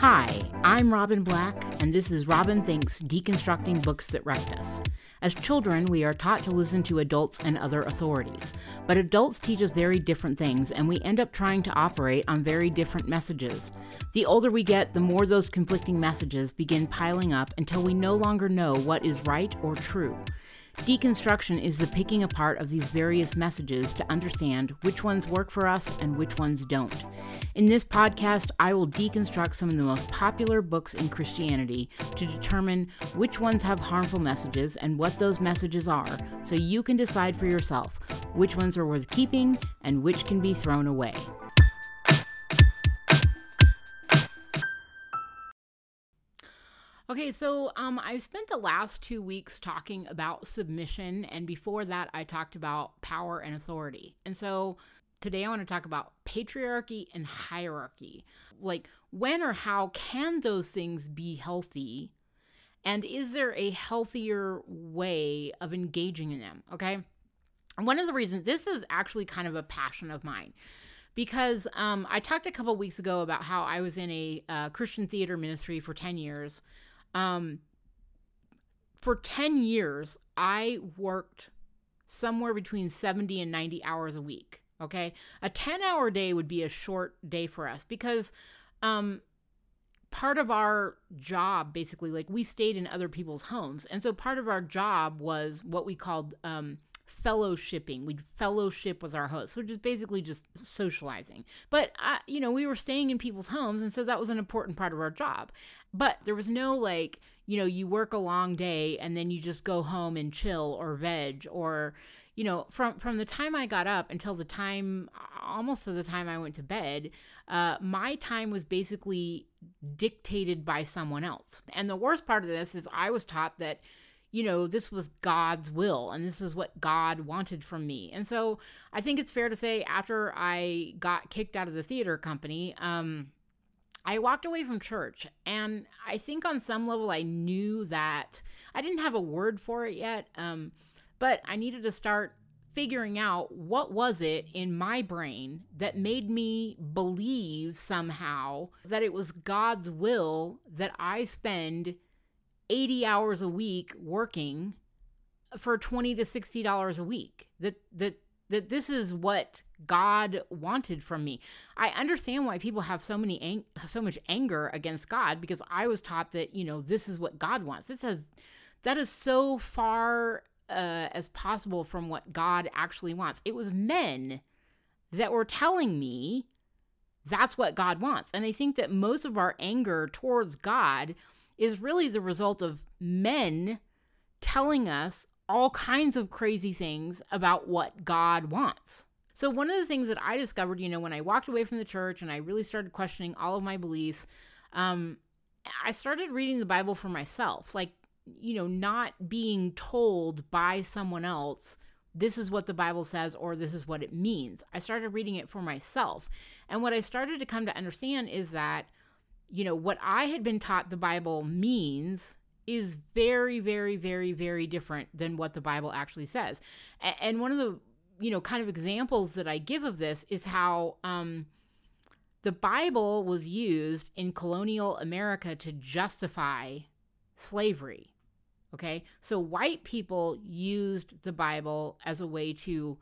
Hi, I'm Robin Black, and this is Robin Thinks Deconstructing Books That Wrecked Us. As children, we are taught to listen to adults and other authorities. But adults teach us very different things, and we end up trying to operate on very different messages. The older we get, the more those conflicting messages begin piling up until we no longer know what is right or true. Deconstruction is the picking apart of these various messages to understand which ones work for us and which ones don't. In this podcast, I will deconstruct some of the most popular books in Christianity to determine which ones have harmful messages and what those messages are, so you can decide for yourself which ones are worth keeping and which can be thrown away. Okay, so um, I've spent the last two weeks talking about submission, and before that, I talked about power and authority. And so today, I want to talk about patriarchy and hierarchy. Like, when or how can those things be healthy? And is there a healthier way of engaging in them? Okay. one of the reasons this is actually kind of a passion of mine because um, I talked a couple weeks ago about how I was in a uh, Christian theater ministry for 10 years. Um, for 10 years, I worked somewhere between 70 and 90 hours a week. Okay. A 10 hour day would be a short day for us because um, part of our job, basically, like we stayed in other people's homes. And so part of our job was what we called um, fellowshipping. We'd fellowship with our hosts, which is basically just socializing. But, uh, you know, we were staying in people's homes, and so that was an important part of our job. But there was no like, you know, you work a long day and then you just go home and chill or veg or, you know, from from the time I got up until the time almost to the time I went to bed, uh, my time was basically dictated by someone else. And the worst part of this is I was taught that you know, this was God's will and this is what God wanted from me. And so I think it's fair to say after I got kicked out of the theater company, um, I walked away from church. And I think on some level I knew that I didn't have a word for it yet, um, but I needed to start figuring out what was it in my brain that made me believe somehow that it was God's will that I spend 80 hours a week working for 20 to 60 dollars a week that that that this is what God wanted from me. I understand why people have so many ang- so much anger against God because I was taught that, you know, this is what God wants. This says that is so far uh, as possible from what God actually wants. It was men that were telling me that's what God wants. And I think that most of our anger towards God is really the result of men telling us all kinds of crazy things about what God wants. So, one of the things that I discovered, you know, when I walked away from the church and I really started questioning all of my beliefs, um, I started reading the Bible for myself, like, you know, not being told by someone else, this is what the Bible says or this is what it means. I started reading it for myself. And what I started to come to understand is that you know, what I had been taught the Bible means is very, very, very, very different than what the Bible actually says. And one of the, you know, kind of examples that I give of this is how um, the Bible was used in colonial America to justify slavery. Okay. So white people used the Bible as a way to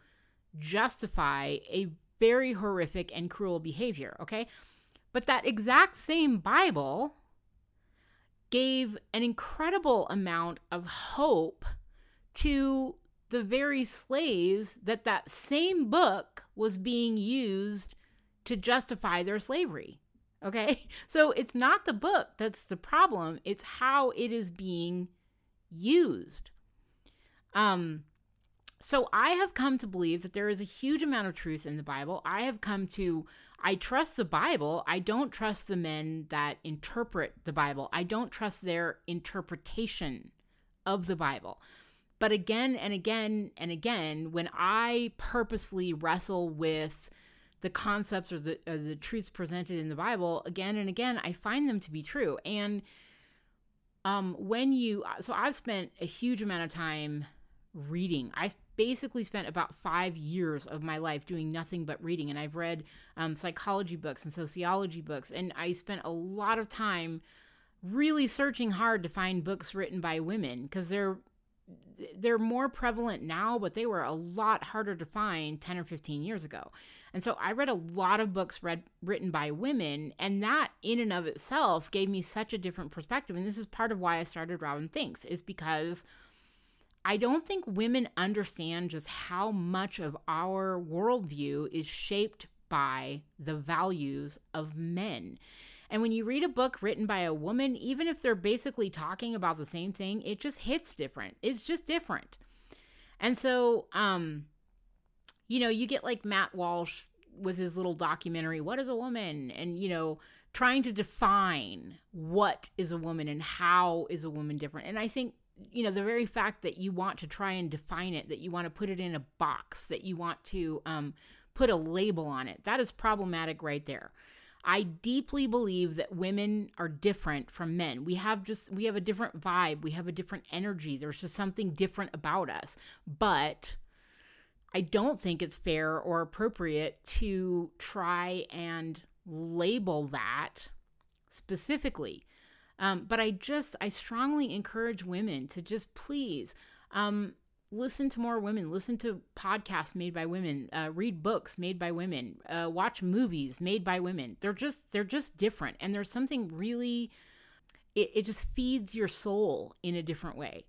justify a very horrific and cruel behavior. Okay. But that exact same Bible gave an incredible amount of hope to the very slaves that that same book was being used to justify their slavery. Okay? So it's not the book that's the problem, it's how it is being used. Um so I have come to believe that there is a huge amount of truth in the Bible. I have come to I trust the Bible. I don't trust the men that interpret the Bible. I don't trust their interpretation of the Bible. But again and again and again, when I purposely wrestle with the concepts or the, or the truths presented in the Bible, again and again, I find them to be true. And um, when you, so I've spent a huge amount of time reading. I basically spent about five years of my life doing nothing but reading. And I've read um, psychology books and sociology books. And I spent a lot of time really searching hard to find books written by women because they're they're more prevalent now, but they were a lot harder to find 10 or 15 years ago. And so I read a lot of books read written by women, and that in and of itself gave me such a different perspective. And this is part of why I started Robin Thinks, is because I don't think women understand just how much of our worldview is shaped by the values of men. And when you read a book written by a woman, even if they're basically talking about the same thing, it just hits different. It's just different. And so, um, you know, you get like Matt Walsh with his little documentary, What is a Woman? And, you know, trying to define what is a woman and how is a woman different. And I think, you know, the very fact that you want to try and define it, that you want to put it in a box, that you want to um, put a label on it, that is problematic right there. I deeply believe that women are different from men. We have just we have a different vibe, we have a different energy. There's just something different about us. But I don't think it's fair or appropriate to try and label that specifically. Um, but I just, I strongly encourage women to just please um, listen to more women, listen to podcasts made by women, uh, read books made by women, uh, watch movies made by women. They're just, they're just different. And there's something really, it, it just feeds your soul in a different way.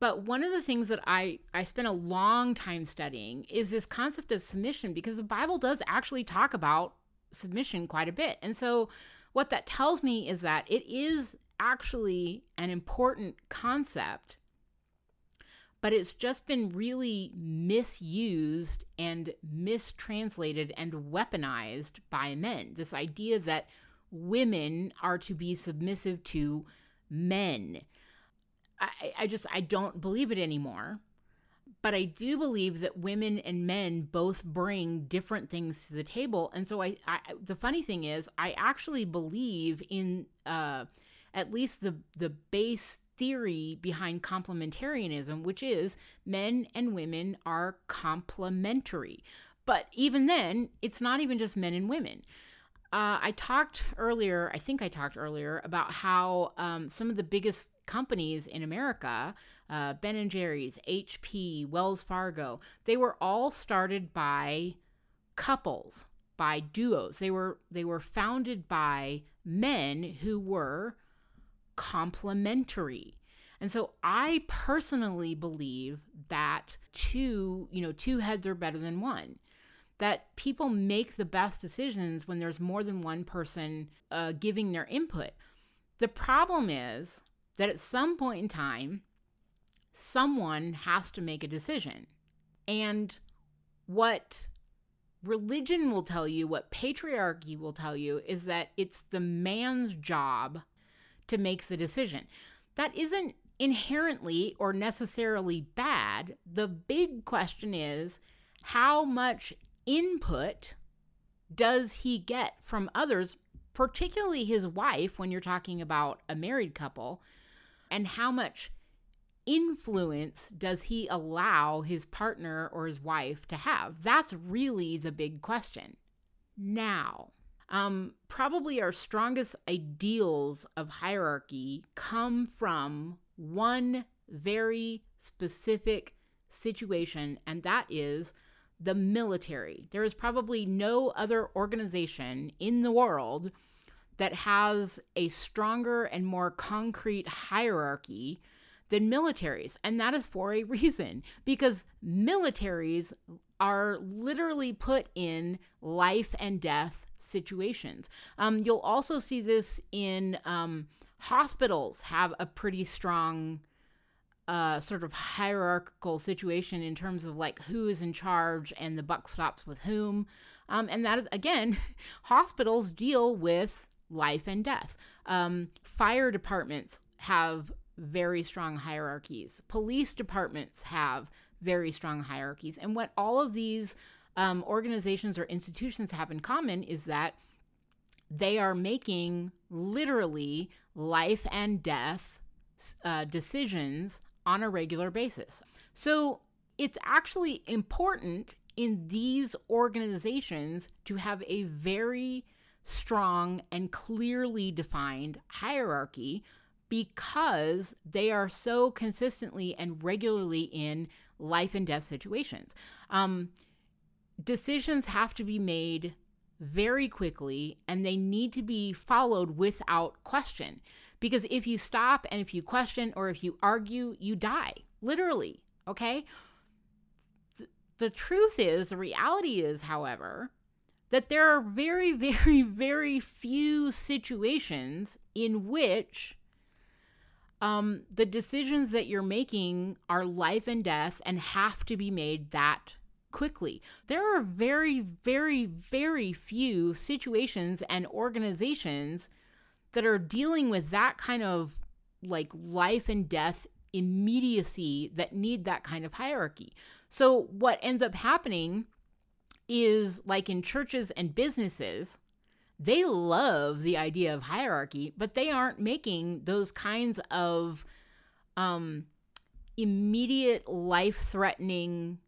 But one of the things that I, I spent a long time studying is this concept of submission because the Bible does actually talk about submission quite a bit. And so, what that tells me is that it is actually an important concept, but it's just been really misused and mistranslated and weaponized by men. This idea that women are to be submissive to men I, I just I don't believe it anymore. But I do believe that women and men both bring different things to the table, and so I, I the funny thing is I actually believe in uh, at least the the base theory behind complementarianism, which is men and women are complementary. But even then, it's not even just men and women. Uh, I talked earlier, I think I talked earlier about how um, some of the biggest companies in America, uh, Ben and Jerry's, HP, Wells Fargo, they were all started by couples, by duos. They were they were founded by men who were complementary. And so I personally believe that two, you know, two heads are better than one. That people make the best decisions when there's more than one person uh, giving their input. The problem is that at some point in time, someone has to make a decision. And what religion will tell you, what patriarchy will tell you, is that it's the man's job to make the decision. That isn't inherently or necessarily bad. The big question is how much input does he get from others, particularly his wife, when you're talking about a married couple? and how much influence does he allow his partner or his wife to have? That's really the big question. Now, um, probably our strongest ideals of hierarchy come from one very specific situation, and that is the military. There is probably no other organization in the world that has a stronger and more concrete hierarchy than militaries. And that is for a reason because militaries are literally put in life and death situations. Um, you'll also see this in um, hospitals, have a pretty strong. Uh, sort of hierarchical situation in terms of like who is in charge and the buck stops with whom. Um, and that is, again, hospitals deal with life and death. Um, fire departments have very strong hierarchies, police departments have very strong hierarchies. And what all of these um, organizations or institutions have in common is that they are making literally life and death uh, decisions on a regular basis. So it's actually important in these organizations to have a very strong and clearly defined hierarchy because they are so consistently and regularly in life and death situations. Um, decisions have to be made very quickly and they need to be followed without question. Because if you stop and if you question or if you argue, you die, literally. Okay? The truth is, the reality is, however, that there are very, very, very few situations in which um, the decisions that you're making are life and death and have to be made that quickly. There are very, very, very few situations and organizations that are dealing with that kind of like life and death immediacy that need that kind of hierarchy. So, what ends up happening is like in churches and businesses, they love the idea of hierarchy, but they aren't making those kinds of um, immediate life threatening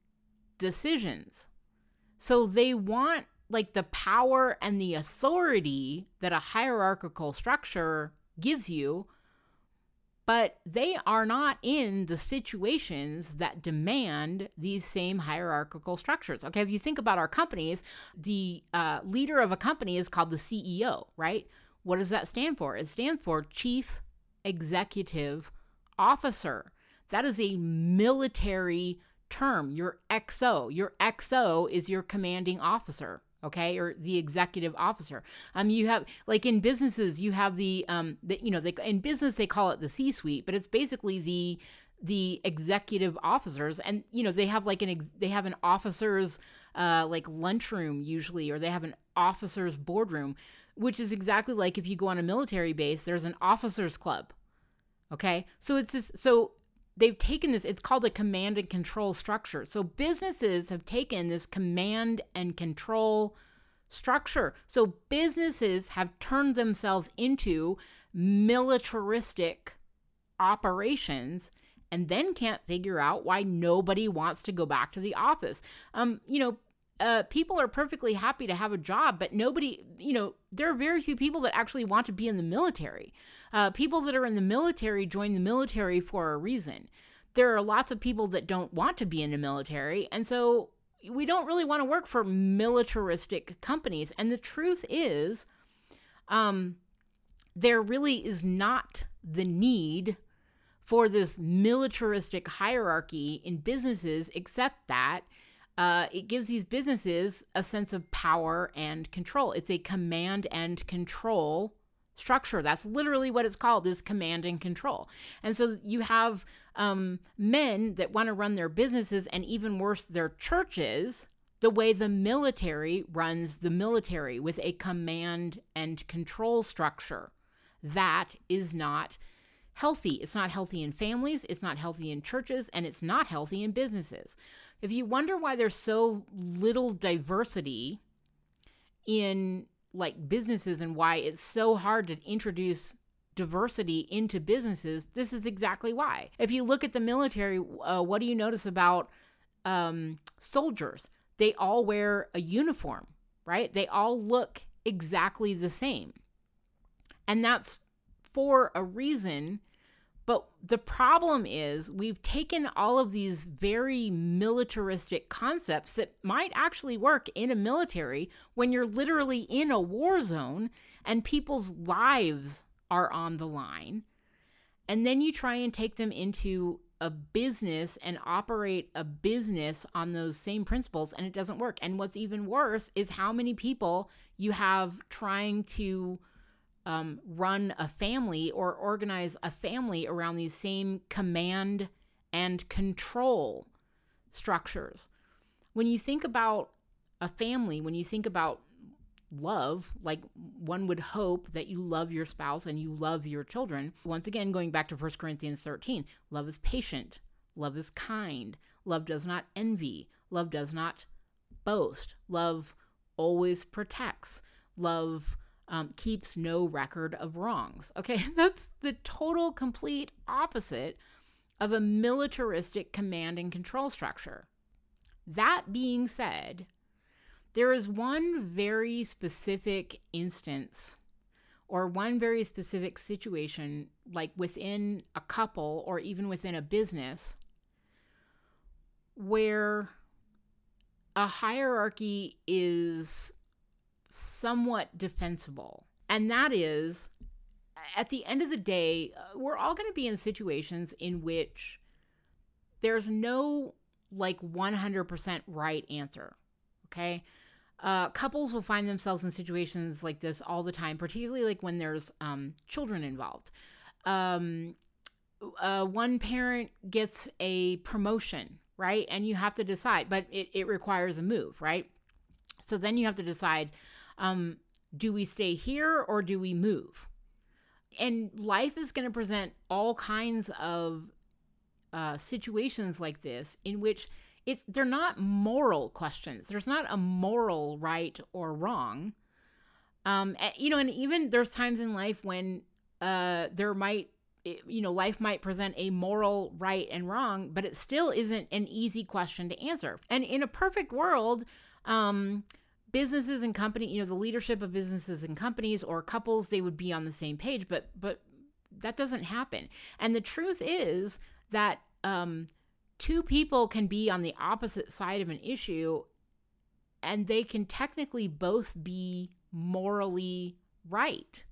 decisions. So they want like the power and the authority that a hierarchical structure gives you but they are not in the situations that demand these same hierarchical structures. Okay, if you think about our companies, the uh, leader of a company is called the CEO, right? What does that stand for? It stands for Chief Executive Officer. That is a military term. Your XO. Your XO is your commanding officer, okay or the executive officer. Um you have like in businesses you have the um the, you know they in business they call it the c suite but it's basically the the executive officers. And you know they have like an ex- they have an officers uh like lunchroom usually or they have an officers boardroom which is exactly like if you go on a military base there's an officers club okay? So it's this so they've taken this it's called a command and control structure. So businesses have taken this command and control structure. So businesses have turned themselves into militaristic operations and then can't figure out why nobody wants to go back to the office. Um you know uh, people are perfectly happy to have a job, but nobody, you know, there are very few people that actually want to be in the military. Uh, people that are in the military join the military for a reason. There are lots of people that don't want to be in the military. And so we don't really want to work for militaristic companies. And the truth is, um, there really is not the need for this militaristic hierarchy in businesses, except that uh, it gives these businesses a sense of power and control. It's a command and control structure. That's literally what it's called is command and control. And so you have um, men that want to run their businesses and even worse, their churches the way the military runs the military with a command and control structure. That is not healthy. It's not healthy in families, it's not healthy in churches, and it's not healthy in businesses. If you wonder why there's so little diversity in like businesses and why it's so hard to introduce diversity into businesses, this is exactly why. If you look at the military, uh, what do you notice about um, soldiers? They all wear a uniform, right? They all look exactly the same. And that's for a reason but the problem is, we've taken all of these very militaristic concepts that might actually work in a military when you're literally in a war zone and people's lives are on the line. And then you try and take them into a business and operate a business on those same principles, and it doesn't work. And what's even worse is how many people you have trying to um, run a family or organize a family around these same command and control structures. When you think about a family, when you think about love, like one would hope that you love your spouse and you love your children. Once again, going back to 1 Corinthians 13, love is patient, love is kind, love does not envy, love does not boast, love always protects, love um, keeps no record of wrongs. Okay, that's the total complete opposite of a militaristic command and control structure. That being said, there is one very specific instance or one very specific situation, like within a couple or even within a business, where a hierarchy is somewhat defensible. And that is, at the end of the day, uh, we're all going to be in situations in which there's no like 100% right answer. Okay. Uh, couples will find themselves in situations like this all the time, particularly like when there's um, children involved. Um, uh, one parent gets a promotion, right? And you have to decide, but it, it requires a move, right? So then you have to decide um, do we stay here or do we move? And life is going to present all kinds of uh, situations like this in which it's they're not moral questions. There's not a moral right or wrong. Um, you know, and even there's times in life when uh, there might you know life might present a moral right and wrong but it still isn't an easy question to answer and in a perfect world um, businesses and company you know the leadership of businesses and companies or couples they would be on the same page but but that doesn't happen. And the truth is that um, two people can be on the opposite side of an issue and they can technically both be morally right.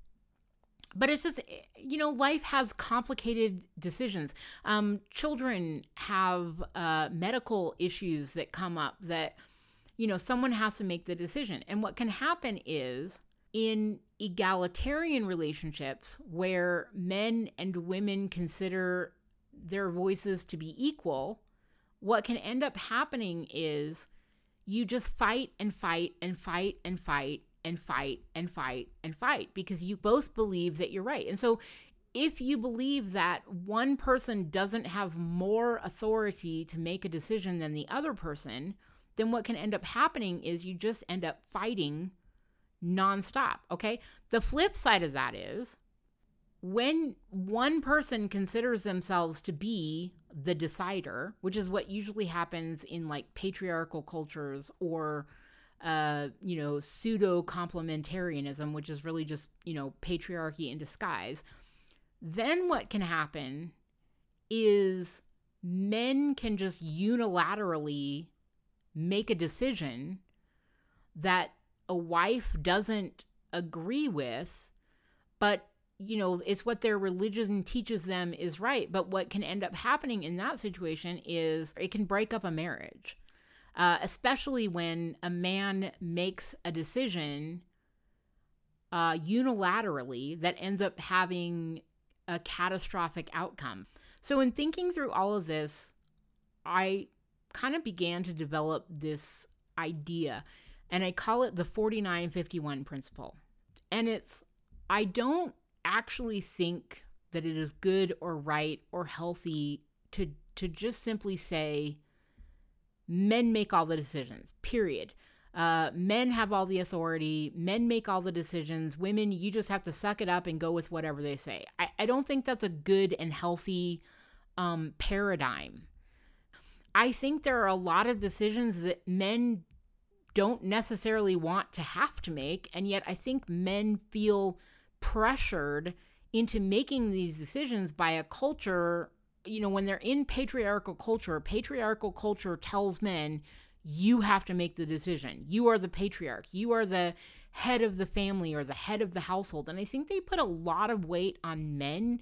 But it's just you know life has complicated decisions. Um, children have uh, medical issues that come up that you know someone has to make the decision and what can happen is in egalitarian relationships where men and women consider their voices to be equal, what can end up happening is you just fight and fight and fight and fight and fight and fight and fight because you both believe that you're right. And so if you believe that one person doesn't have more authority to make a decision than the other person, then what can end up happening is you just end up fighting nonstop. Okay. The flip side of that is when one person considers themselves to be the decider, which is what usually happens in like patriarchal cultures or uh, you know, pseudo complementarianism, which is really just, you know, patriarchy in disguise, then what can happen is men can just unilaterally make a decision that a wife doesn't agree with, but you know, it's what their religion teaches them is right. But what can end up happening in that situation is it can break up a marriage, uh, especially when a man makes a decision uh, unilaterally that ends up having a catastrophic outcome. So, in thinking through all of this, I kind of began to develop this idea, and I call it the 4951 principle. And it's, I don't actually think that it is good or right or healthy to to just simply say men make all the decisions period. Uh, men have all the authority men make all the decisions women you just have to suck it up and go with whatever they say. I, I don't think that's a good and healthy um, paradigm i think there are a lot of decisions that men don't necessarily want to have to make and yet i think men feel pressured into making these decisions by a culture you know when they're in patriarchal culture patriarchal culture tells men you have to make the decision. You are the patriarch. You are the head of the family or the head of the household. And i think they put a lot of weight on men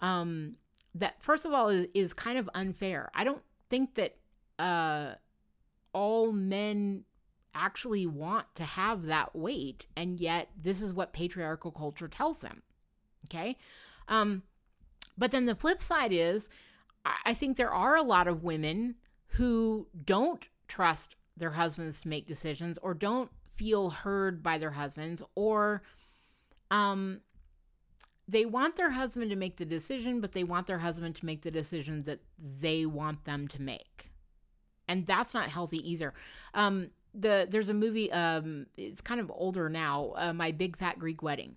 um that first of all is, is kind of unfair. I don't think that uh all men actually want to have that weight and yet this is what patriarchal culture tells them okay? Um but then the flip side is i think there are a lot of women who don't trust their husbands to make decisions or don't feel heard by their husbands or um they want their husband to make the decision but they want their husband to make the decision that they want them to make and that's not healthy either um the there's a movie um it's kind of older now uh, my big fat greek wedding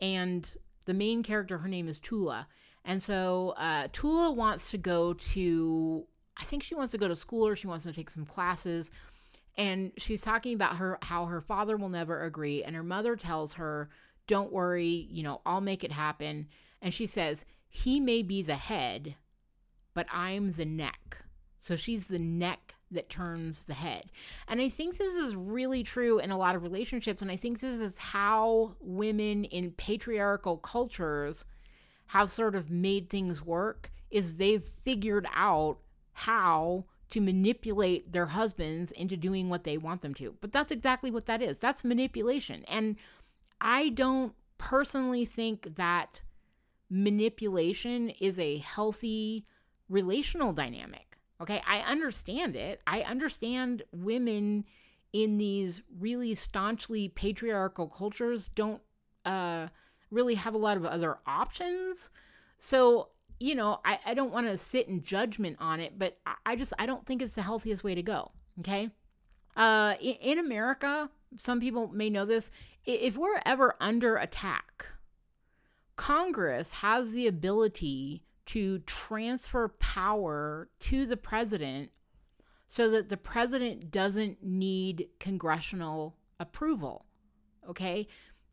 and the main character her name is tula And so uh, Tula wants to go to, I think she wants to go to school or she wants to take some classes. And she's talking about her how her father will never agree. And her mother tells her, Don't worry, you know, I'll make it happen. And she says, He may be the head, but I'm the neck. So she's the neck that turns the head. And I think this is really true in a lot of relationships. And I think this is how women in patriarchal cultures have sort of made things work is they've figured out how to manipulate their husbands into doing what they want them to. But that's exactly what that is. That's manipulation. And I don't personally think that manipulation is a healthy relational dynamic. Okay, I understand it. I understand women in these really staunchly patriarchal cultures don't uh really have a lot of other options. So, you know, I, I don't want to sit in judgment on it, but I, just I don't think it's the healthiest way to go. Okay. Uh in, in America, some people may know this, if we're ever under attack, Congress has the ability to transfer power to the president so that the president doesn't need congressional approval. Okay?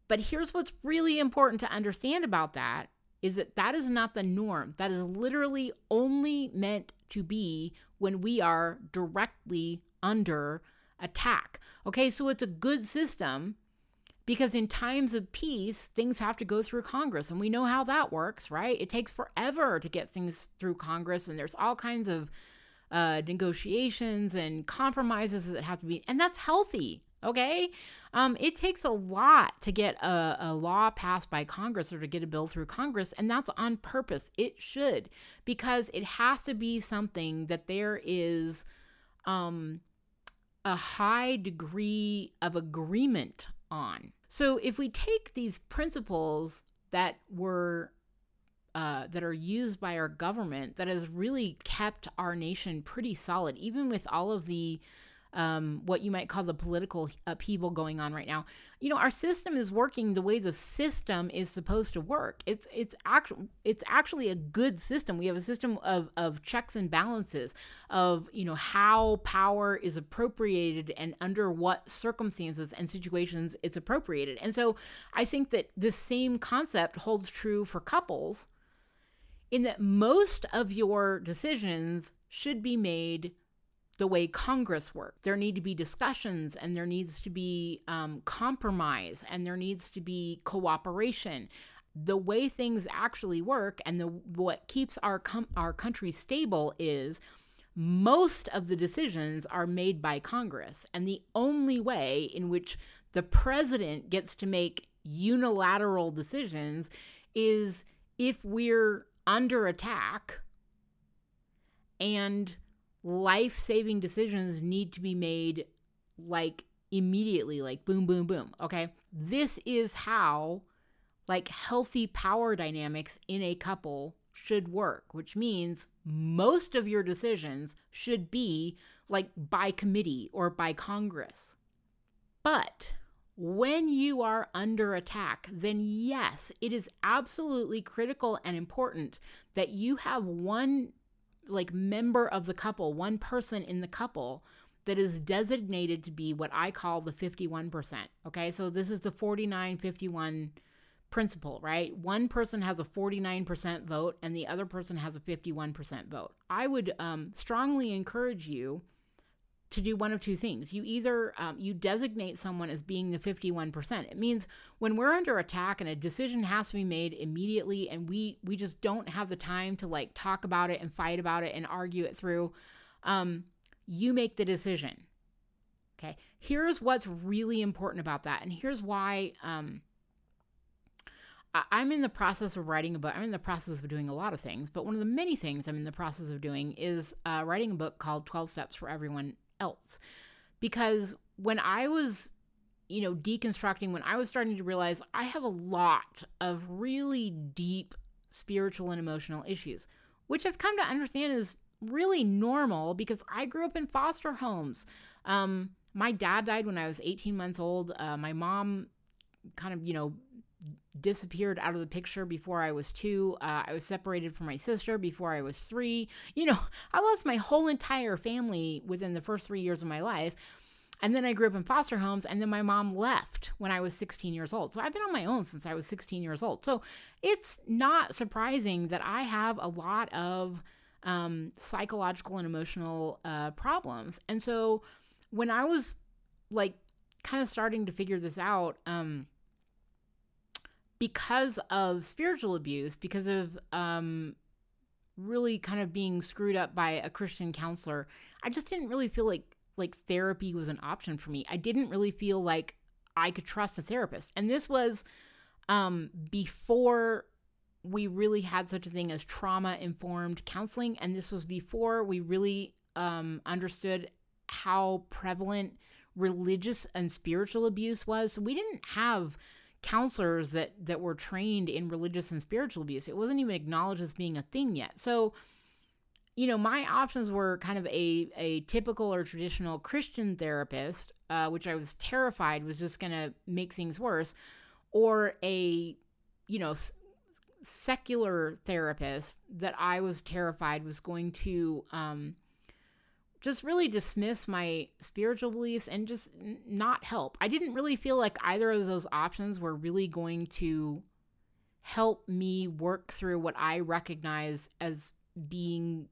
But here's what's really important to understand about that is that that is not the norm. That is literally only meant to be when we are directly under attack. Okay, so it's a good system because in times of peace, things have to go through Congress, and we know how that works, right? It takes forever to get things through Congress, and there's all kinds of uh, negotiations and compromises that have to be, and that's healthy. Okay. Um, it takes a lot to get a, a law passed by Congress or to get a bill through Congress, and that's on purpose. It should, because it has to be something that there is um, a high degree of agreement on. So if we take these principles that were uh, that are used by our government that has really kept our nation pretty solid, even with all of the um, what you might call the political upheaval going on right now. You know, our system is working the way the system is supposed to work. It's it's actually it's actually a good system. We have a system of of checks and balances of you know how power is appropriated and under what circumstances and situations it's appropriated. And so I think that the same concept holds true for couples in that most of your decisions should be made the way Congress works. There need to be discussions and there needs to be um, compromise and there needs to be cooperation. The way things actually work and the what keeps our com- our country stable is most of the decisions are made by Congress and the only way in which the president gets to make unilateral decisions is if we're under attack and life saving decisions need to be made like immediately, like boom, boom, boom. Okay. This is how like healthy power dynamics in a couple should work, which means most of your decisions should be like by committee or by Congress. But when you are under attack, then yes, it is absolutely critical and important that you have one like member of the couple, one person in the couple that is designated to be what I call the 51%. Okay, so this is the 49 51 principle, right? One person has a 49% vote and the other person has a 51% vote. I would um, strongly encourage you to do one of two things. You either um, you designate someone as being the 51%. It means when we're under attack and a decision has to be made immediately and we we just don't have the time to like talk about it and fight about it and argue it through, um, you make the decision. Okay. Here's what's really important about that. And here's why um, I'm in the process of writing a book. I'm in the process of doing a lot of things, but one of the many things I'm in the process of doing is uh, writing a book called 12 Steps for Everyone else. Because when I was, you know, deconstructing, when I was starting to realize I have a lot of really deep spiritual and emotional issues, which I've come to understand is really normal because I grew up in foster homes. Um, my dad died when I was 18 months old. Uh, my mom kind of, you know, disappeared out of the picture before I was two. Uh, I was separated from my sister before I was three. You know, I lost my whole entire family within the first three years of my life. And then I grew up in foster homes, and then my mom left when I was 16 years old. So I've been on my own since I was 16 years old. So it's not surprising that I have a lot of um, psychological and emotional uh, problems. And so when I was like kind of starting to figure this out, um, because of spiritual abuse, because of um, really kind of being screwed up by a Christian counselor, I just didn't really feel like like therapy was an option for me. I didn't really feel like I could trust a therapist. And this was um, before we really had such a thing as trauma informed counseling. And this was before we really um, understood how prevalent religious and spiritual abuse was. So we didn't have counselors that that were trained in religious and spiritual abuse. It wasn't even acknowledged as being a thing yet. So you know, my options were kind of a, a typical or traditional Christian therapist, uh, which I was terrified was just going to make things worse, or a, you know, s- secular therapist that I was terrified was going to um, just really dismiss my spiritual beliefs and just n- not help. I didn't really feel like either of those options were really going to help me work through what I recognize as being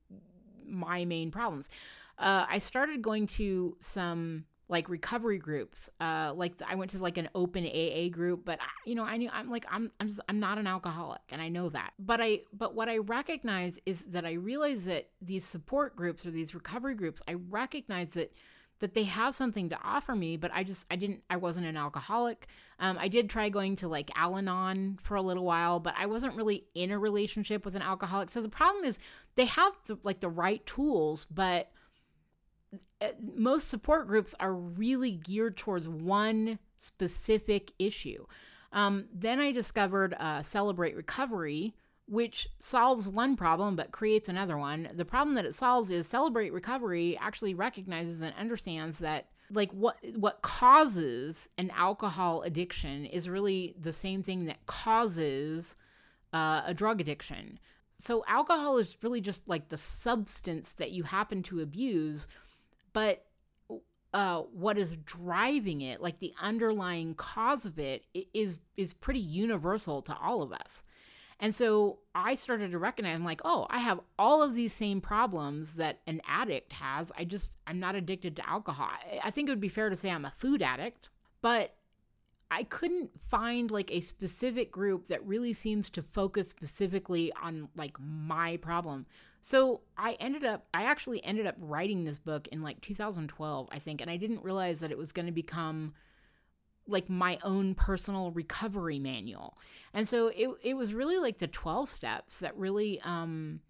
my main problems. Uh, I started going to some like recovery groups. Uh, like I went to like an open AA group, but you know, I knew I'm like I'm I'm just, I'm not an alcoholic, and I know that. But I but what I recognize is that I realize that these support groups or these recovery groups, I recognize that that they have something to offer me, but I just I didn't I wasn't an alcoholic. Um, I did try going to like Al-Anon for a little while, but I wasn't really in a relationship with an alcoholic. So the problem is they have the, like the right tools, but most support groups are really geared towards one specific issue. Um, then I discovered uh, Celebrate Recovery, which solves one problem but creates another one. The problem that it solves is Celebrate Recovery actually recognizes and understands that like what what causes an alcohol addiction is really the same thing that causes uh, a drug addiction. So alcohol is really just like the substance that you happen to abuse, but uh, what is driving it, like the underlying cause of it, is is pretty universal to all of us. And so I started to recognize, I'm like, oh, I have all of these same problems that an addict has. I just, I'm not addicted to alcohol. I think it would be fair to say I'm a food addict, but I couldn't find like a specific group that really seems to focus specifically on like my problem. So I ended up, I actually ended up writing this book in like 2012, I think, and I didn't realize that it was going to become like my own personal recovery manual. And so it it was really like the 12 steps that really um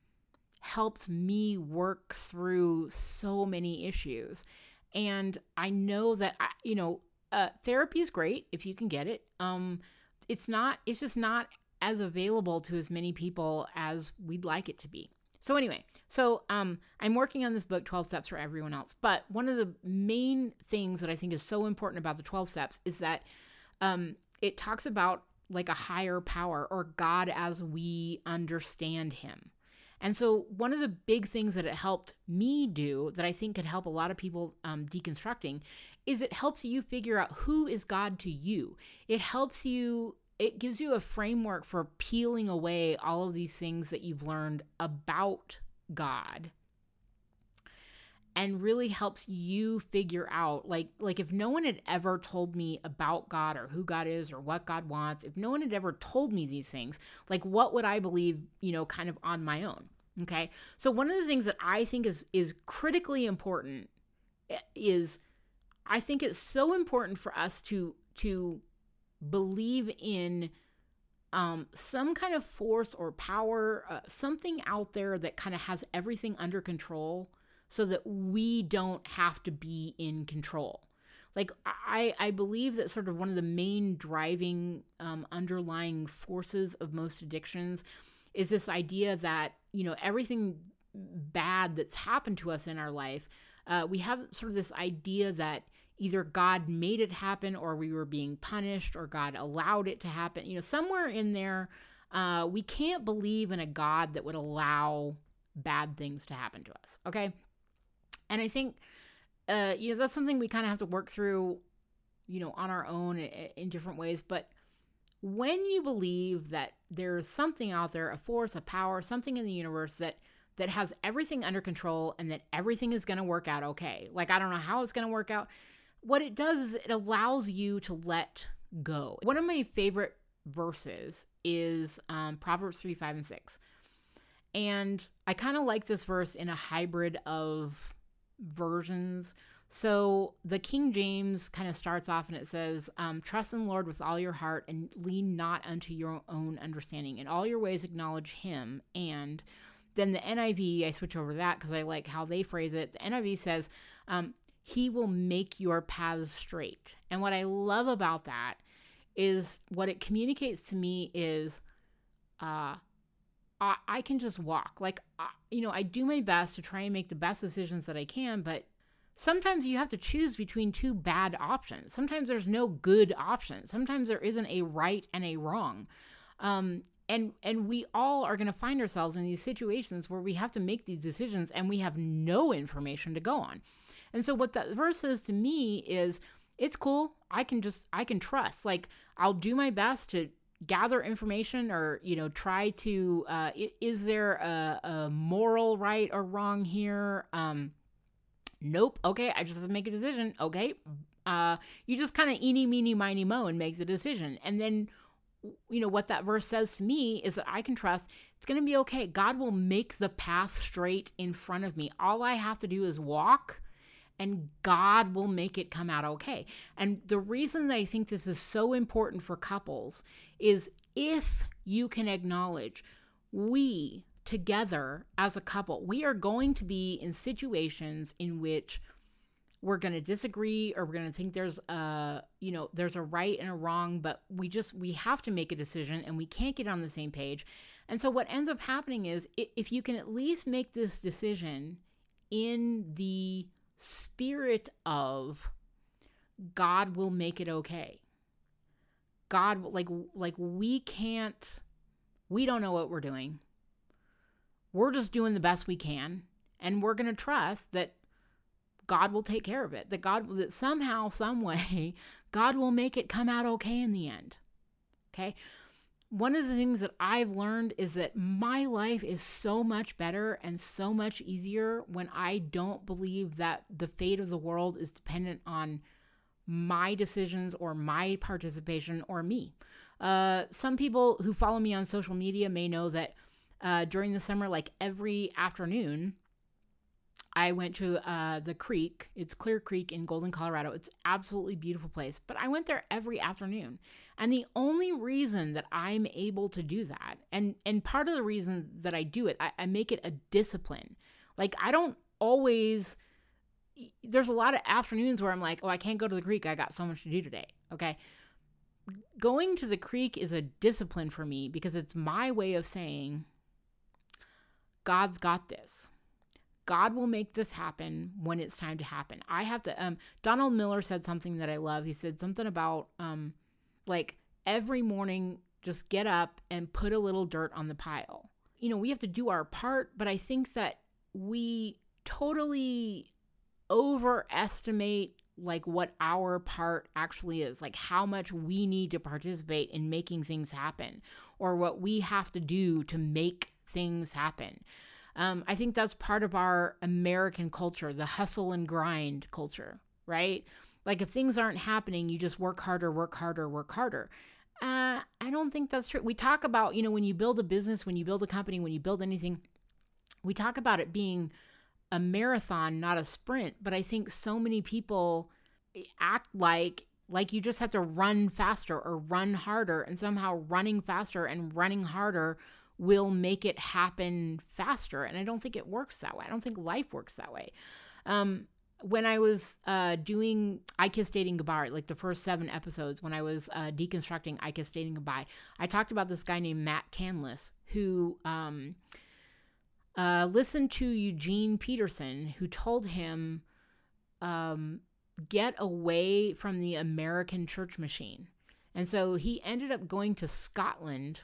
helped me work through so many issues. And I know that I, you know, uh, therapy is great if you can get it. Um, it's not. It's just not as available to as many people as we'd like it to be. So anyway, so um, I'm working on this book, 12 Steps for Everyone Else. But one of the main things that I think is so important about the 12 steps is that um, it talks about like a higher power or God as we understand him. And so, one of the big things that it helped me do that I think could help a lot of people um, deconstructing is it helps you figure out who is God to you. It helps you it gives you a framework for peeling away all of these things that you've learned about God and really helps you figure out like like if no one had ever told me about God or who God is or what God wants if no one had ever told me these things like what would I believe you know kind of on my own okay? So one of the things that I think is is critically important eh, is I think it's so important for us to to believe in um, some kind of force or power, uh, something out there that kind of has everything under control so that we don't have to be in control. Like, I, I believe that sort of one of the main driving um, underlying forces of most addictions is this idea that, you know, everything bad that's happened to us in our life, uh, we have sort of this idea that either God made it happen or we were being punished or God allowed it to happen. You know, somewhere in there, uh, we can't believe in a God that would allow bad things to happen to us. Okay. And I think, uh, you know, that's something we kind of have to work through, you know, on our own in, in different ways. But when you believe that there's something out there, a force, a power, something in the universe that that has everything under control and that everything is going to work out okay. Like I don't know how it's going to work out. What it does is it allows you to let go. One of my favorite verses is um, Proverbs 3, 5, and 6. And I kind of like this verse in a hybrid of versions. So the King James kind of starts off and it says, um, Trust in the Lord with all your heart and lean not unto your own understanding. In all your ways, acknowledge him. And then the NIV, I switch over that because I like how they phrase it. The NIV says, um, He will make your paths straight. And what I love about that is what it communicates to me is, uh, I, I can just walk. Like, I, you know, I do my best to try and make the best decisions that I can, but sometimes you have to choose between two bad options. Sometimes there's no good option. Sometimes there isn't a right and a wrong. Um, and and we all are going to find ourselves in these situations where we have to make these decisions and we have no information to go on. And so what that verse says to me is it's cool. I can just I can trust. Like I'll do my best to gather information or you know try to uh, is there a, a moral right or wrong here? Um nope. Okay i just have to make a decision. Okay uh you just kind of eeny meeny miny mo and make the decision. And then you know what that verse says to me is that i can trust it's going to be okay. God will make the path straight in front of me. All i have to do is walk and God will make it come out okay. And the reason that I think this is so important for couples is if you can acknowledge we together as a couple, we are going to be in situations in which we're going to disagree or we're going to think there's a you know there's a right and a wrong but we just we have to make a decision and we can't get on the same page and so what ends up happening is if you can at least make this decision in the spirit of God will make it okay. God like like we can't we don't know what we're doing. We're just doing the best we can and we're going to trust that God will take care of it. That God that somehow some way God will make it come out okay in the end. Okay? One of the things that I've learned is that my life is so much better and so much easier when I don't believe that the fate of the world is dependent on my decisions or my participation or me. Uh, some people who follow me on social media may know that uh, during the summer, like every afternoon, I went to uh, the creek. It's Clear Creek in Golden, Colorado. It's absolutely beautiful place. But I went there every afternoon. And the only reason that I'm able to do that, and and part of the reason that I do it, I, I make it a discipline. Like I don't always there's a lot of afternoons where I'm like, oh, I can't go to the creek. I got so much to do today. Okay. Going to the creek is a discipline for me because it's my way of saying, God's got this. God will make this happen when it's time to happen. I have to um Donald Miller said something that I love. He said something about um like every morning just get up and put a little dirt on the pile. You know, we have to do our part, but I think that we totally overestimate like what our part actually is, like how much we need to participate in making things happen or what we have to do to make things happen. Um, I think that's part of our American culture, the hustle and grind culture, right? Like if things aren't happening, you just work harder, work harder, work harder. Uh, I don't think that's true. We talk about, you know, when you build a business, when you build a company, when you build anything, we talk about it being a marathon, not a sprint. But I think so many people act like like you just have to run faster or run harder and somehow running faster and running harder will make it happen faster. And I don't think it works that way. I don't think life works that way. Um, when I was uh, doing I Kiss Dating Goodbye, like the first seven episodes, when I was uh, deconstructing I Kiss Dating Goodbye, I talked about this guy named Matt Canlis who um, uh, listened to Eugene Peterson, who told him um, get away from the American church machine. And so he ended up going to Scotland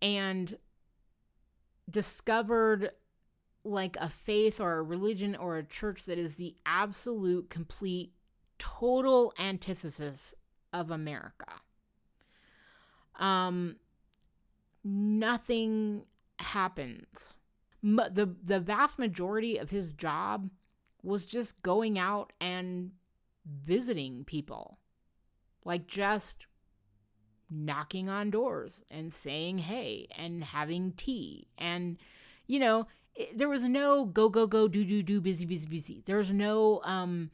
and discovered like a faith or a religion or a church that is the absolute, complete, total antithesis of America. Um, nothing happens. The the vast majority of his job was just going out and visiting people. Like just knocking on doors and saying hey and having tea and you know it, there was no go go go do do do busy busy busy. There was no um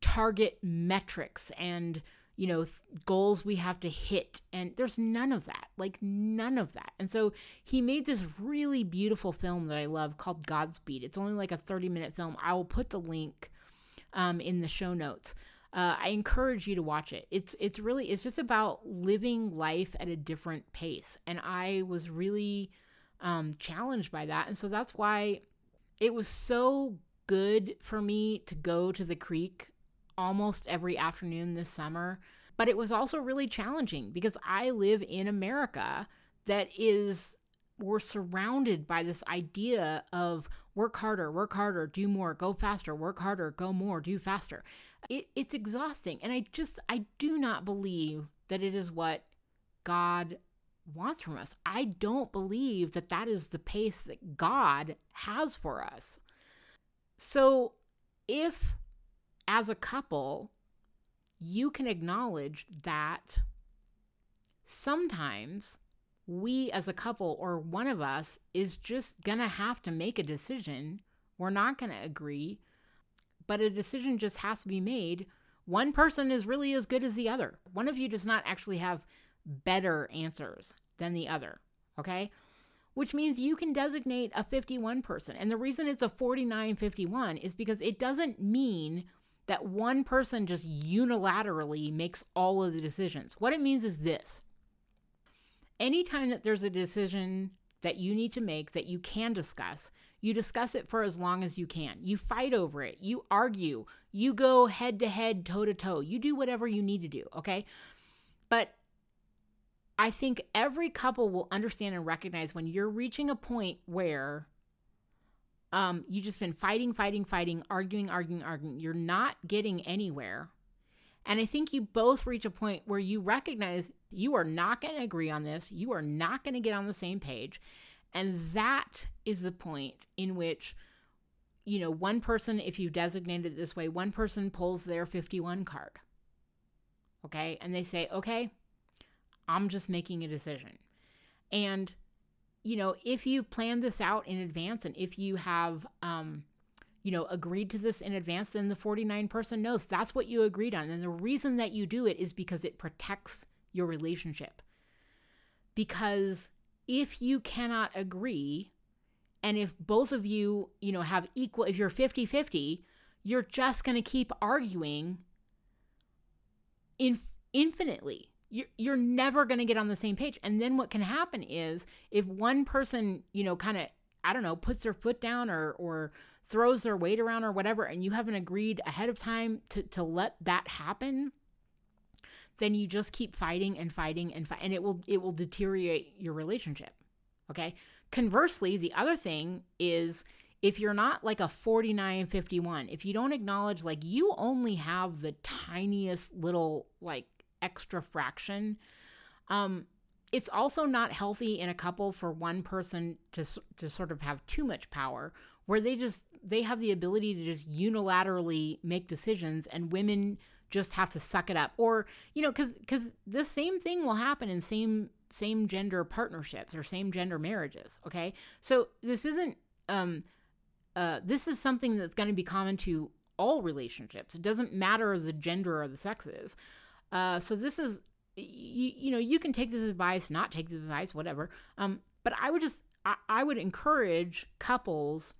target metrics and you know th- goals we have to hit. And there's none of that like none of that. And so he made this really beautiful film that i love called godspeed. It's only like a 30 minute film. I will put the link um, in the show notes. Uh, I encourage you to watch it. It's it's really it's just about living life at a different pace, and I was really um, challenged by that, and so that's why it was so good for me to go to the creek almost every afternoon this summer. But it was also really challenging because I live in America that is we're surrounded by this idea of work harder, work harder, do more, go faster, work harder, go more, do faster. It, it's exhausting. And I just, I do not believe that it is what God wants from us. I don't believe that that is the pace that God has for us. So if, as a couple, you can acknowledge that sometimes we as a couple or one of us is just gonna have to make a decision. We're not gonna agree but a decision just has to be made. One person is really as good as the other. One of you does not actually have better answers than the other, okay? Which means you can designate a 51 person. And the reason it's a 49 51 is because it doesn't mean that one person just unilaterally makes all of the decisions. What it means is this anytime that there's a decision that you need to make that you can discuss, you discuss it for as long as you can. You fight over it. You argue. You go head to head, toe to toe. You do whatever you need to do, okay? But I think every couple will understand and recognize when you're reaching a point where um, you just been fighting, fighting, fighting, arguing, arguing, arguing. You're not getting anywhere. And I think you both reach a point where you recognize you are not going to agree on this. You are not going to get on the same page. And that is the point in which, you know, one person, if you designate it this way, one person pulls their 51 card. Okay. And they say, okay, I'm just making a decision. And, you know, if you plan this out in advance and if you have, um, you know, agreed to this in advance, then the 49 person knows that's what you agreed on. And the reason that you do it is because it protects your relationship. Because if you cannot agree and if both of you, you know, have equal if you're 50-50, you're just going to keep arguing in infinitely. You're, you're never going to get on the same page. And then what can happen is if one person, you know, kind of I don't know, puts their foot down or or throws their weight around or whatever and you haven't agreed ahead of time to to let that happen, then you just keep fighting and fighting and fight and it will it will deteriorate your relationship. Okay? Conversely, the other thing is if you're not like a 49 51, if you don't acknowledge like you only have the tiniest little like extra fraction, um it's also not healthy in a couple for one person to to sort of have too much power where they just they have the ability to just unilaterally make decisions and women just have to suck it up. Or you know cuz cuz the same thing will happen in same same gender partnerships or same gender marriages okay? So this isn't um uh this is something that's going to be common to all relationships. It doesn't matter the gender or the sexes uh so this is you, you know you can take this advice not take this advice whatever um but i would just I, I would encourage couples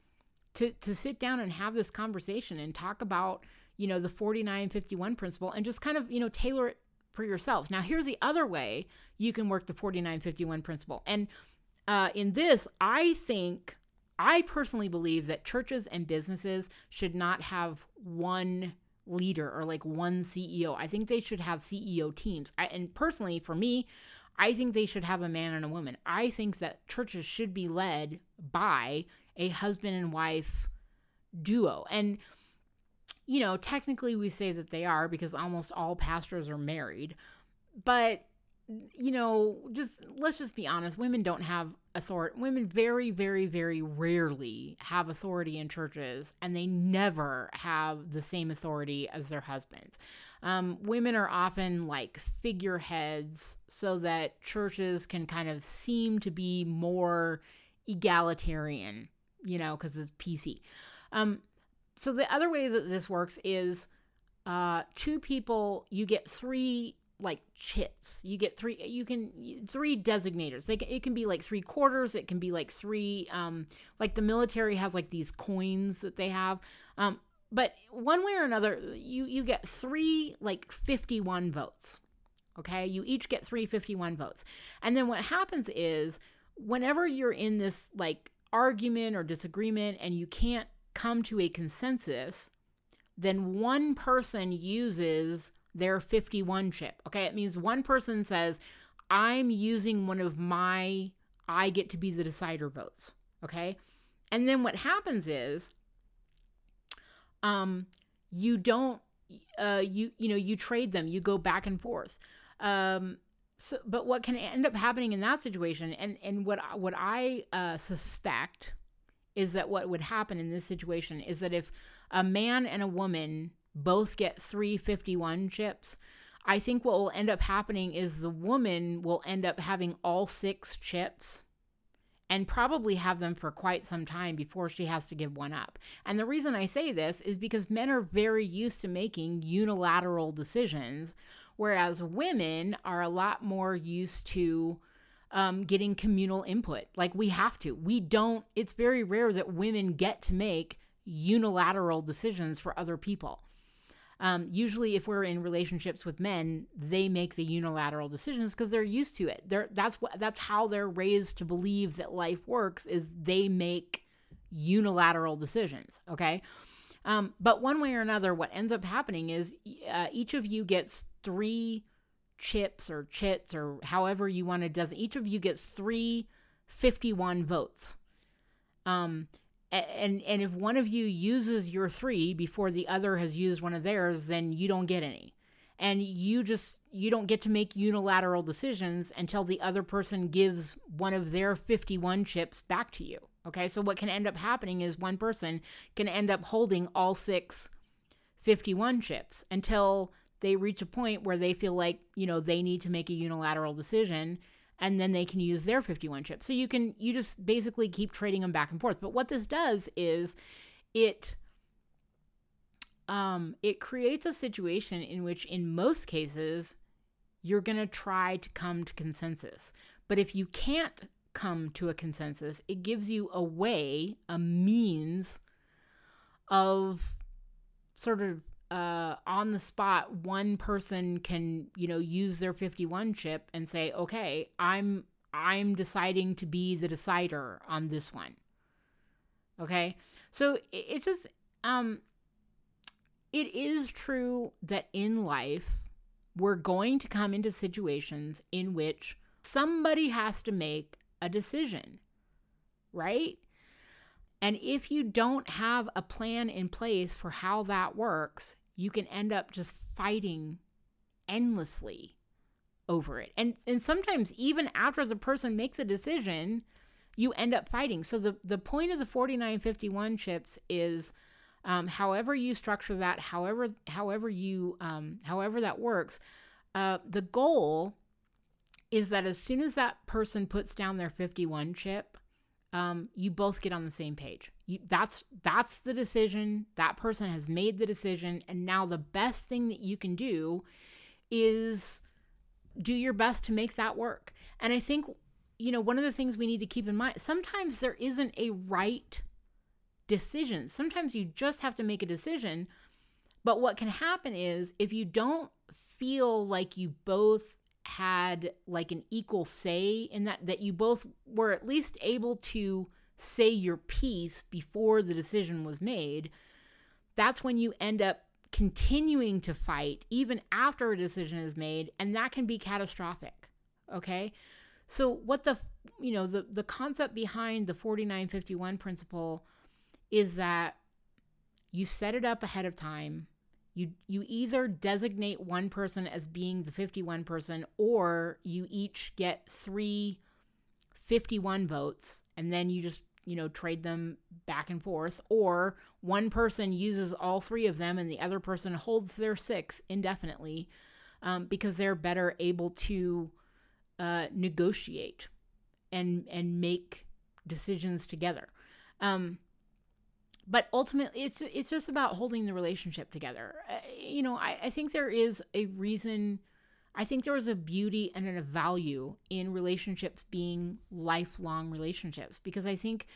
to to sit down and have this conversation and talk about you know, the 4951 principle and just kind of, you know, tailor it for yourselves. Now, here's the other way you can work the 4951 principle. And uh, in this, I think, I personally believe that churches and businesses should not have one leader or like one CEO. I think they should have CEO teams. I, and personally, for me, I think they should have a man and a woman. I think that churches should be led by a husband and wife duo. And, you know, technically we say that they are because almost all pastors are married. But you know, just let's just be honest, women don't have authority. Women very, very, very rarely have authority in churches, and they never have the same authority as their husbands. Um, women are often like figureheads so that churches can kind of seem to be more egalitarian, you know, because it's PC. Um, so the other way that this works is uh, two people, you get three like chits. You get three. You can three designators. They can, it can be like three quarters. It can be like three. Um, like the military has like these coins that they have. Um, but one way or another, you you get three like fifty one votes. Okay, you each get three fifty one votes, and then what happens is whenever you're in this like argument or disagreement and you can't come to a consensus, then one person uses their 51 chip. Okay, it means one person says, I'm using one of my I get to be the decider votes. Okay. And then what happens is um you don't uh you you know you trade them you go back and forth um so but what can end up happening in that situation and and what what i uh suspect is that what would happen in this situation is that if a man and a woman both get 351 chips, I think what will end up happening is the woman will end up having all six chips and probably have them for quite some time before she has to give one up. And the reason I say this is because men are very used to making unilateral decisions, whereas women are a lot more used to um, getting communal input. Like we have to. We don't, it's very rare that women get to make unilateral decisions for other people. Um, usually, if we're in relationships with men, they make the unilateral decisions because they're used to it. They're, that's what that's how they're raised to believe that life works. Is they make unilateral decisions. Okay. Um, but one way or another, what ends up happening is uh, each of you gets three chips or chits or however you want to does each of you gets three 51 votes um and and if one of you uses your three before the other has used one of theirs then you don't get any. And you just you don't get to make unilateral decisions until the other person gives one of their 51 chips back to you okay? So what can end up happening is one person can end up holding all six 51 chips until they reach a point where they feel like you know they need to make a unilateral decision and then they can use their 51 chips. So you can you just basically keep trading them back and forth. But what this does is it um it creates a situation in which in most cases you're going to try to come to consensus. But if you can't come to a consensus, it gives you a way, a means of sort of uh, on the spot, one person can, you know, use their 51 chip and say, okay, I'm I'm deciding to be the decider on this one. Okay. So it's just, um, it is true that in life, we're going to come into situations in which somebody has to make a decision, right? And if you don't have a plan in place for how that works, you can end up just fighting endlessly over it. And and sometimes even after the person makes a decision, you end up fighting. So the the point of the 4951 chips is um, however you structure that, however however you um, however that works, uh, the goal is that as soon as that person puts down their 51 chip, um, you both get on the same page. You, that's that's the decision. That person has made the decision, and now the best thing that you can do is do your best to make that work. And I think you know one of the things we need to keep in mind. Sometimes there isn't a right decision. Sometimes you just have to make a decision. But what can happen is if you don't feel like you both had like an equal say in that that you both were at least able to say your piece before the decision was made that's when you end up continuing to fight even after a decision is made, and that can be catastrophic. Okay. So what the you know the the concept behind the 4951 principle is that you set it up ahead of time. You you either designate one person as being the 51 person or you each get 3 51 votes and then you just you know trade them back and forth or one person uses all three of them and the other person holds their six indefinitely um, because they're better able to uh, negotiate and and make decisions together. Um, but ultimately, it's it's just about holding the relationship together. Uh, you know, I, I think there is a reason. I think there is a beauty and a value in relationships being lifelong relationships because I think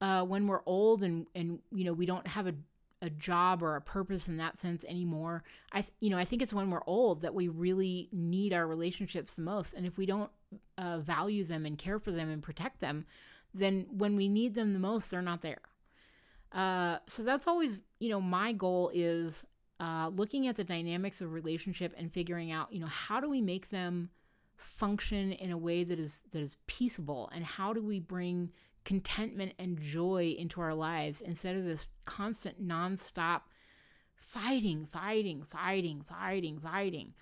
uh, when we're old and and you know we don't have a a job or a purpose in that sense anymore. I you know I think it's when we're old that we really need our relationships the most, and if we don't uh, value them and care for them and protect them, then when we need them the most, they're not there. Uh, so that's always you know my goal is uh, looking at the dynamics of relationship and figuring out you know how do we make them function in a way that is that is peaceable and how do we bring contentment and joy into our lives instead of this constant nonstop fighting, fighting, fighting, fighting, fighting.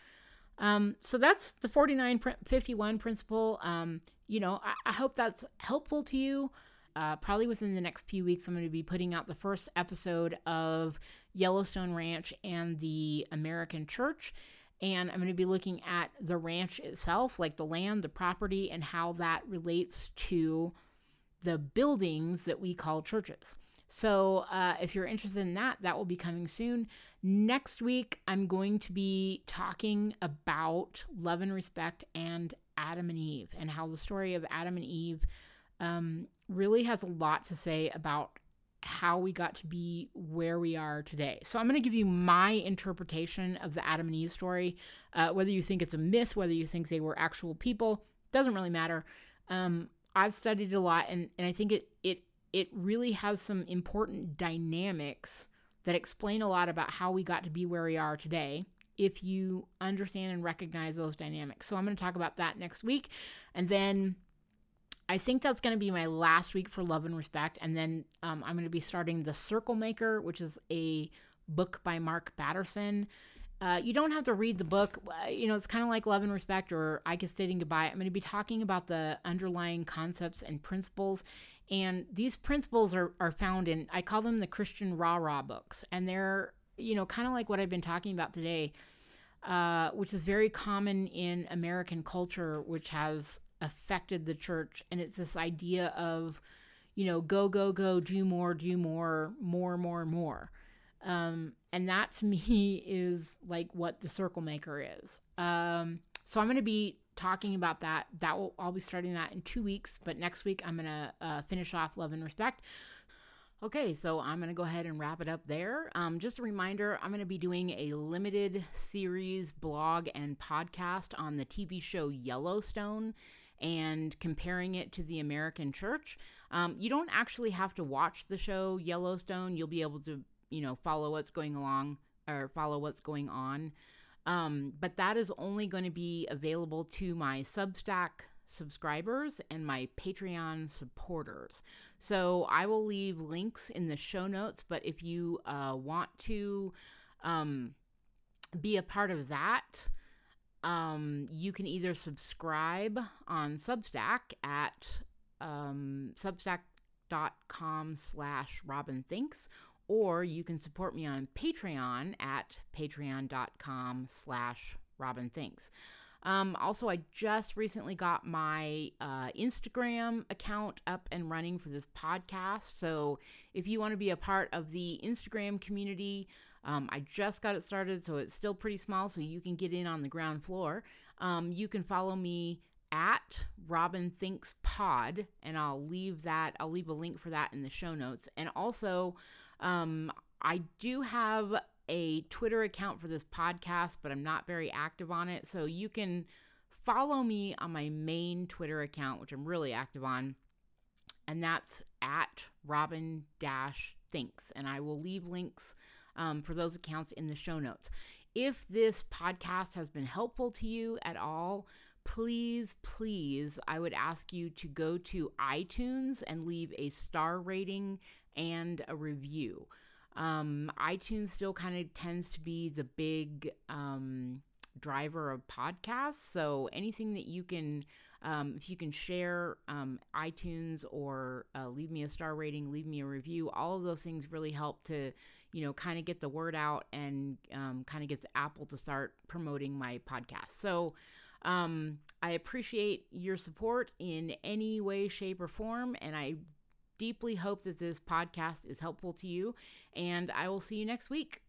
Um, so that's the 4951 principle. Um, you know, I, I, hope that's helpful to you. Uh, probably within the next few weeks, I'm going to be putting out the first episode of Yellowstone Ranch and the American Church. And I'm going to be looking at the ranch itself, like the land, the property, and how that relates to the buildings that we call churches. So uh, if you're interested in that, that will be coming soon. Next week, I'm going to be talking about love and respect and Adam and Eve and how the story of Adam and Eve um, really has a lot to say about how we got to be where we are today. So I'm going to give you my interpretation of the Adam and Eve story. Uh, whether you think it's a myth, whether you think they were actual people, doesn't really matter. Um, I've studied a lot and, and I think it it it really has some important dynamics that explain a lot about how we got to be where we are today if you understand and recognize those dynamics. So I'm going to talk about that next week and then I think that's going to be my last week for Love and Respect. And then um, I'm going to be starting The Circle Maker, which is a book by Mark Batterson. Uh, you don't have to read the book. Uh, you know, it's kind of like Love and Respect or I Kiss Dating Goodbye. I'm going to be talking about the underlying concepts and principles. And these principles are, are found in, I call them the Christian rah rah books. And they're, you know, kind of like what I've been talking about today, uh, which is very common in American culture, which has affected the church. And it's this idea of, you know, go, go, go, do more, do more, more, more, more. Um, and that to me is like what the circle maker is. Um, so I'm going to be talking about that. That will I'll be starting that in two weeks, but next week I'm going to uh, finish off love and respect. Okay, so I'm going to go ahead and wrap it up there. Um, just a reminder I'm going to be doing a limited series blog and podcast on the TV show Yellowstone and comparing it to the American church. Um, you don't actually have to watch the show Yellowstone, you'll be able to you know, follow what's going along or follow what's going on. Um, but that is only going to be available to my Substack subscribers and my Patreon supporters. So I will leave links in the show notes, but if you uh, want to um, be a part of that, um, you can either subscribe on Substack at um, substack.com slash Robin Thinks, or you can support me on Patreon at patreon.com slash Robin Thinks. Um, also, I just recently got my uh, Instagram account up and running for this podcast. So if you want to be a part of the Instagram community, um, I just got it started, so it's still pretty small, so you can get in on the ground floor. Um, you can follow me at Robin Thinks Pod, and I'll leave that. I'll leave a link for that in the show notes. And also, um, I do have a Twitter account for this podcast, but I'm not very active on it. So you can follow me on my main Twitter account, which I'm really active on. And that's at Robin Dash Thinks. And I will leave links um, for those accounts in the show notes. If this podcast has been helpful to you at all, please, please, I would ask you to go to iTunes and leave a star rating and a review. Um, iTunes still kind of tends to be the big um, driver of podcasts. So anything that you can, um, if you can share um, iTunes or uh, leave me a star rating, leave me a review, all of those things really help to, you know, kind of get the word out and um, kind of gets Apple to start promoting my podcast. So um, I appreciate your support in any way, shape, or form, and I deeply hope that this podcast is helpful to you. And I will see you next week.